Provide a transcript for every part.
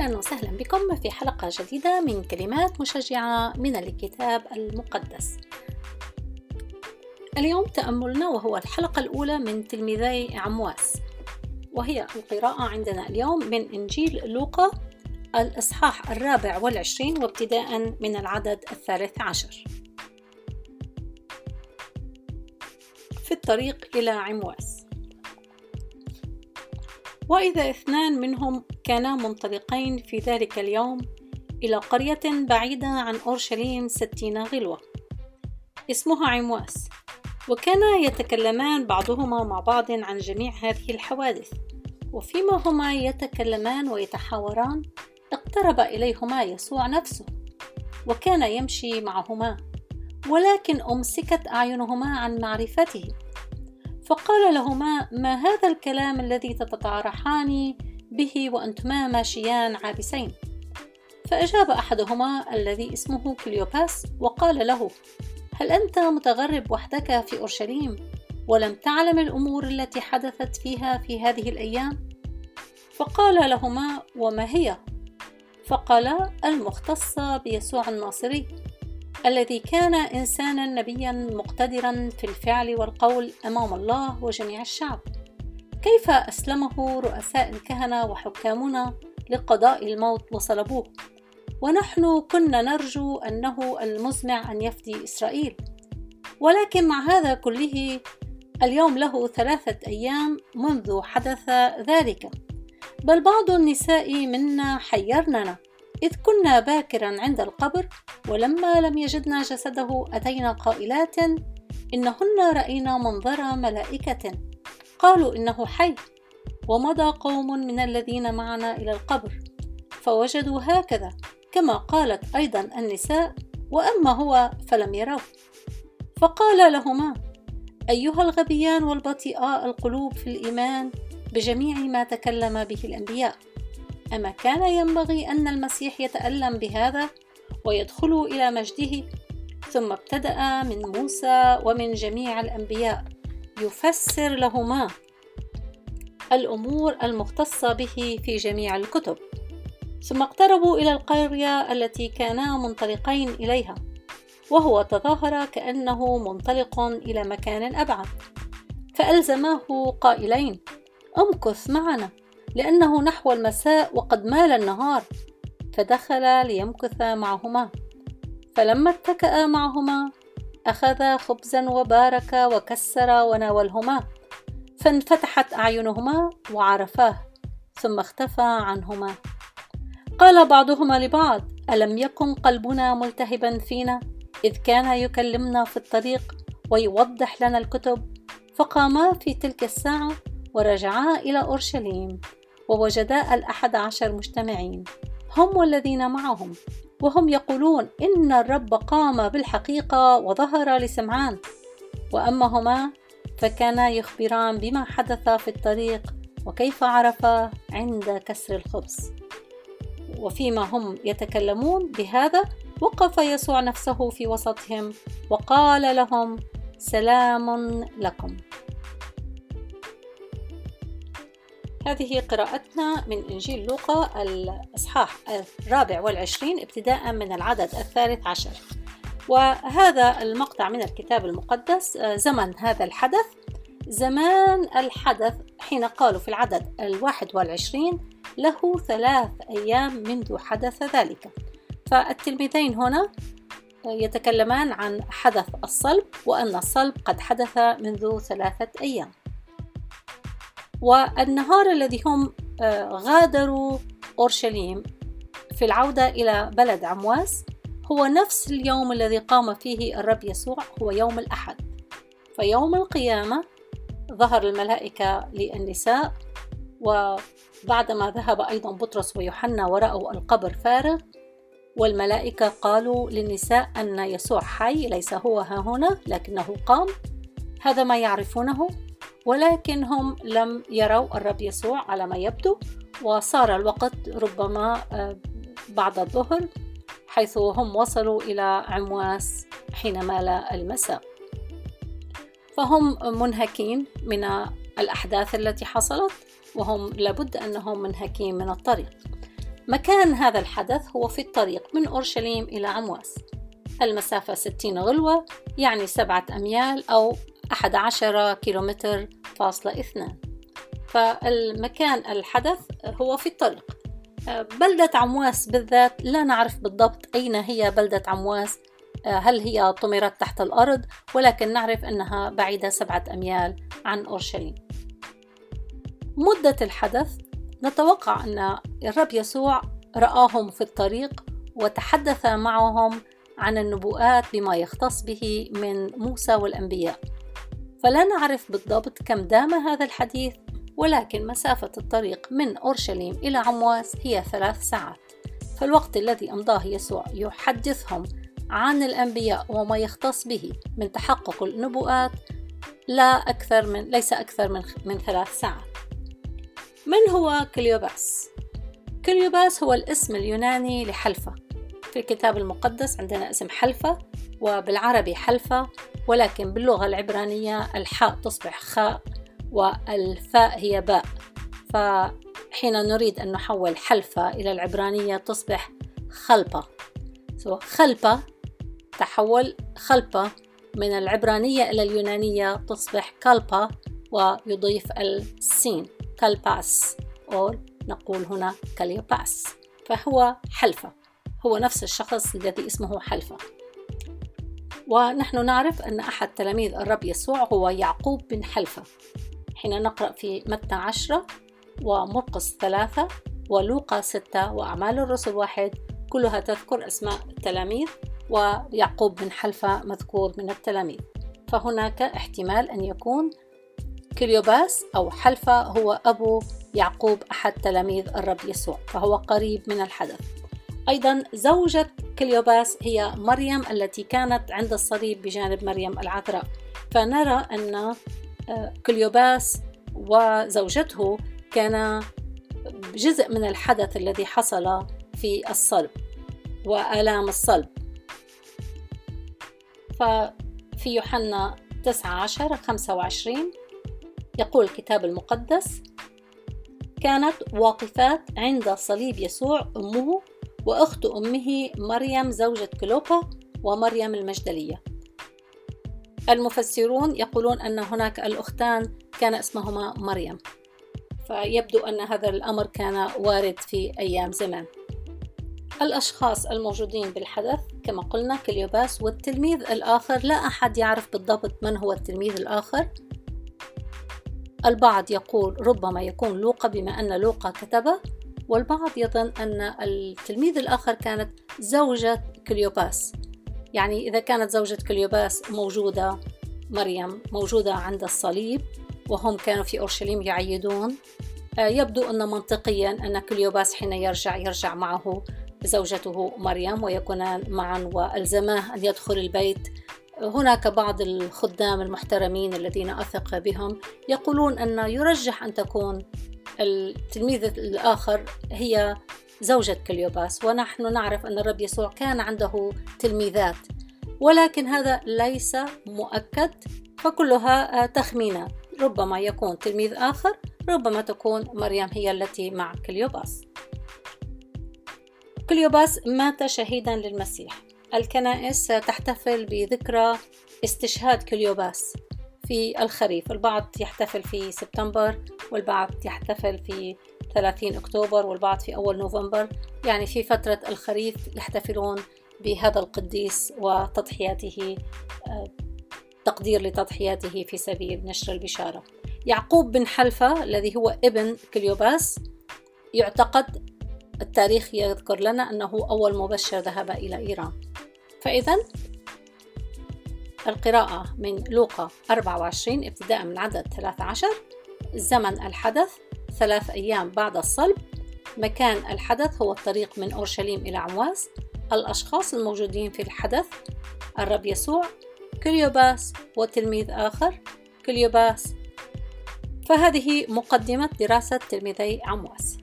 أهلا وسهلا بكم في حلقة جديدة من كلمات مشجعة من الكتاب المقدس. اليوم تأملنا وهو الحلقة الأولى من تلميذي عمواس، وهي القراءة عندنا اليوم من إنجيل لوقا الإصحاح الرابع والعشرين وابتداء من العدد الثالث عشر. في الطريق إلى عمواس. وإذا اثنان منهم كانا منطلقين في ذلك اليوم إلى قرية بعيدة عن أورشليم ستين غلوة. اسمها عمواس وكانا يتكلمان بعضهما مع بعض عن جميع هذه الحوادث. وفيما هما يتكلمان ويتحاوران اقترب إليهما يسوع نفسه وكان يمشي معهما ولكن أمسكت أعينهما عن معرفته. فقال لهما ما هذا الكلام الذي تتطارحان به وأنتما ماشيان عابسين فأجاب أحدهما الذي اسمه كليوباس وقال له هل أنت متغرب وحدك في أورشليم ولم تعلم الأمور التي حدثت فيها في هذه الأيام؟ فقال لهما وما هي؟ فقال المختصة بيسوع الناصري الذي كان إنسانا نبيا مقتدرا في الفعل والقول أمام الله وجميع الشعب. كيف أسلمه رؤساء الكهنة وحكامنا لقضاء الموت وصلبوه؟ ونحن كنا نرجو أنه المزمع أن يفدي إسرائيل. ولكن مع هذا كله اليوم له ثلاثة أيام منذ حدث ذلك. بل بعض النساء منا حيرننا. إذ كنا باكرا عند القبر ولما لم يجدنا جسده أتينا قائلات إنهن رأينا منظر ملائكة. قالوا إنه حي. ومضى قوم من الذين معنا إلى القبر فوجدوا هكذا كما قالت أيضا النساء وأما هو فلم يروه. فقال لهما أيها الغبيان والبطيئاء القلوب في الإيمان بجميع ما تكلم به الأنبياء. أما كان ينبغي أن المسيح يتألم بهذا ويدخل إلى مجده ثم ابتدأ من موسى ومن جميع الأنبياء يفسر لهما الأمور المختصة به في جميع الكتب. ثم اقتربوا إلى القرية التي كانا منطلقين إليها وهو تظاهر كأنه منطلق إلى مكان أبعد فألزماه قائلين امكث معنا. لأنه نحو المساء وقد مال النهار فدخل ليمكث معهما. فلما اتكأ معهما أخذ خبزا وبارك وكسر وناولهما فانفتحت أعينهما وعرفاه ثم اختفى عنهما. قال بعضهما لبعض ألم يكن قلبنا ملتهبا فينا؟ إذ كان يكلمنا في الطريق ويوضح لنا الكتب. فقاما في تلك الساعة ورجعا إلى أورشليم. ووجدا الأحد عشر مجتمعين. هم والذين معهم. وهم يقولون إن الرب قام بالحقيقة وظهر لسمعان. وأما هما فكانا يخبران بما حدث في الطريق وكيف عرفا عند كسر الخبز. وفيما هم يتكلمون بهذا وقف يسوع نفسه في وسطهم وقال لهم سلام لكم. هذه قراءتنا من إنجيل لوقا الإصحاح الرابع والعشرين ابتداء من العدد الثالث عشر. وهذا المقطع من الكتاب المقدس زمن هذا الحدث. زمان الحدث حين قالوا في العدد الواحد والعشرين له ثلاث أيام منذ حدث ذلك. فالتلميذين هنا يتكلمان عن حدث الصلب وأن الصلب قد حدث منذ ثلاثة أيام. والنهار الذي هم غادروا أورشليم في العودة إلى بلد عمواس هو نفس اليوم الذي قام فيه الرب يسوع هو يوم الأحد. فيوم القيامة ظهر الملائكة للنساء وبعدما ذهب أيضا بطرس ويوحنا ورأوا القبر فارغ والملائكة قالوا للنساء أن يسوع حي ليس هو ها هنا لكنه قام. هذا ما يعرفونه ولكن هم لم يروا الرب يسوع على ما يبدو وصار الوقت ربما بعد الظهر حيث هم وصلوا إلى عمواس حين مال المساء. فهم منهكين من الأحداث التي حصلت وهم لابد أنهم منهكين من الطريق. مكان هذا الحدث هو في الطريق من أورشليم إلى عمواس. المسافة 60 غلوة يعني سبعة أميال أو 11 كيلومتر فاصلة اثنان. فالمكان الحدث هو في الطريق. بلدة عمواس بالذات لا نعرف بالضبط أين هي بلدة عمواس هل هي طمرت تحت الأرض ولكن نعرف أنها بعيدة سبعة أميال عن أورشليم. مدة الحدث نتوقع أن الرب يسوع رآهم في الطريق وتحدث معهم عن النبوءات بما يختص به من موسى والأنبياء. فلا نعرف بالضبط كم دام هذا الحديث ولكن مسافة الطريق من أورشليم إلى عمواس هي ثلاث ساعات فالوقت الذي أمضاه يسوع يحدثهم عن الأنبياء وما يختص به من تحقق النبوءات لا أكثر من ليس أكثر من من ثلاث ساعات. من هو كليوباس؟ كليوباس هو الاسم اليوناني لحلفة. في الكتاب المقدس عندنا اسم حلفة وبالعربي حلفة ولكن باللغة العبرانية الحاء تصبح خاء والفاء هي باء. فحين نريد أن نحول حلفة إلى العبرانية تصبح خلبة. خلبة تحول خلبة من العبرانية إلى اليونانية تصبح كالبا ويضيف السين كالباس أو نقول هنا كاليوباس فهو حلفة. هو نفس الشخص الذي اسمه حلفة. ونحن نعرف أن أحد تلاميذ الرب يسوع هو يعقوب بن حلفة. حين نقرأ في متى عشرة ومرقس ثلاثة ولوقا ستة وأعمال الرسل واحد كلها تذكر أسماء التلاميذ ويعقوب بن حلفة مذكور من التلاميذ. فهناك احتمال أن يكون كليوباس أو حلفة هو أبو يعقوب أحد تلاميذ الرب يسوع فهو قريب من الحدث. أيضا زوجة كليوباس هي مريم التي كانت عند الصليب بجانب مريم العذراء. فنرى أن آه، كليوباس وزوجته كان جزء من الحدث الذي حصل في الصلب وآلام الصلب. ففي يوحنا 19 25 يقول الكتاب المقدس كانت واقفات عند صليب يسوع أمه وأخت أمه مريم زوجة كلوبا ومريم المجدلية. المفسرون يقولون أن هناك الأختان كان اسمهما مريم. فيبدو أن هذا الأمر كان وارد في أيام زمان. الأشخاص الموجودين بالحدث كما قلنا كليوباس والتلميذ الآخر لا أحد يعرف بالضبط من هو التلميذ الآخر. البعض يقول ربما يكون لوقا بما أن لوقا كتبه. والبعض يظن أن التلميذ الآخر كانت زوجة كليوباس. يعني إذا كانت زوجة كليوباس موجودة مريم موجودة عند الصليب وهم كانوا في أورشليم يعيدون آه، يبدو أن منطقيا أن كليوباس حين يرجع يرجع معه زوجته مريم ويكونان معا وألزماه أن يدخل البيت. هناك بعض الخدام المحترمين الذين أثق بهم يقولون أن يرجح أن تكون التلميذة الآخر هي زوجة كليوباس ونحن نعرف أن الرب يسوع كان عنده تلميذات ولكن هذا ليس مؤكد فكلها تخمينات ربما يكون تلميذ آخر ربما تكون مريم هي التي مع كليوباس. كليوباس مات شهيدا للمسيح. الكنائس تحتفل بذكرى استشهاد كليوباس. في الخريف البعض يحتفل في سبتمبر والبعض يحتفل في 30 أكتوبر والبعض في أول نوفمبر. يعني في فترة الخريف يحتفلون بهذا القديس وتضحياته آه، تقدير لتضحياته في سبيل نشر البشارة. يعقوب بن حلفة الذي هو ابن كليوباس يعتقد التاريخ يذكر لنا أنه أول مبشر ذهب إلى إيران. فإذا القراءة من لوقا 24 ابتداء من عدد 13 زمن الحدث ثلاث أيام بعد الصلب مكان الحدث هو الطريق من أورشليم إلى عمواس الأشخاص الموجودين في الحدث الرب يسوع كليوباس وتلميذ آخر كليوباس. فهذه مقدمة دراسة تلميذي عمواس.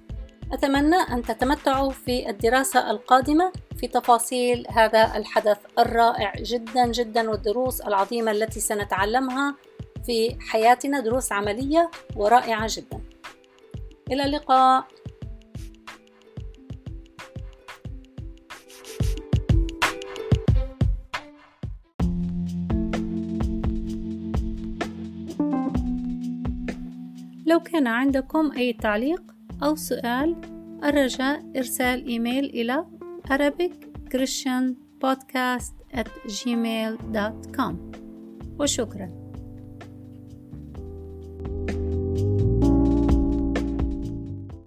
أتمنى أن تتمتعوا في الدراسة القادمة في تفاصيل هذا الحدث الرائع جدا جدا والدروس العظيمة التي سنتعلمها في حياتنا دروس عملية ورائعة جدا. إلى اللقاء. لو كان عندكم أي تعليق أو سؤال الرجاء إرسال إيميل إلى Arabic Christian Podcast at gmail.com وشكرا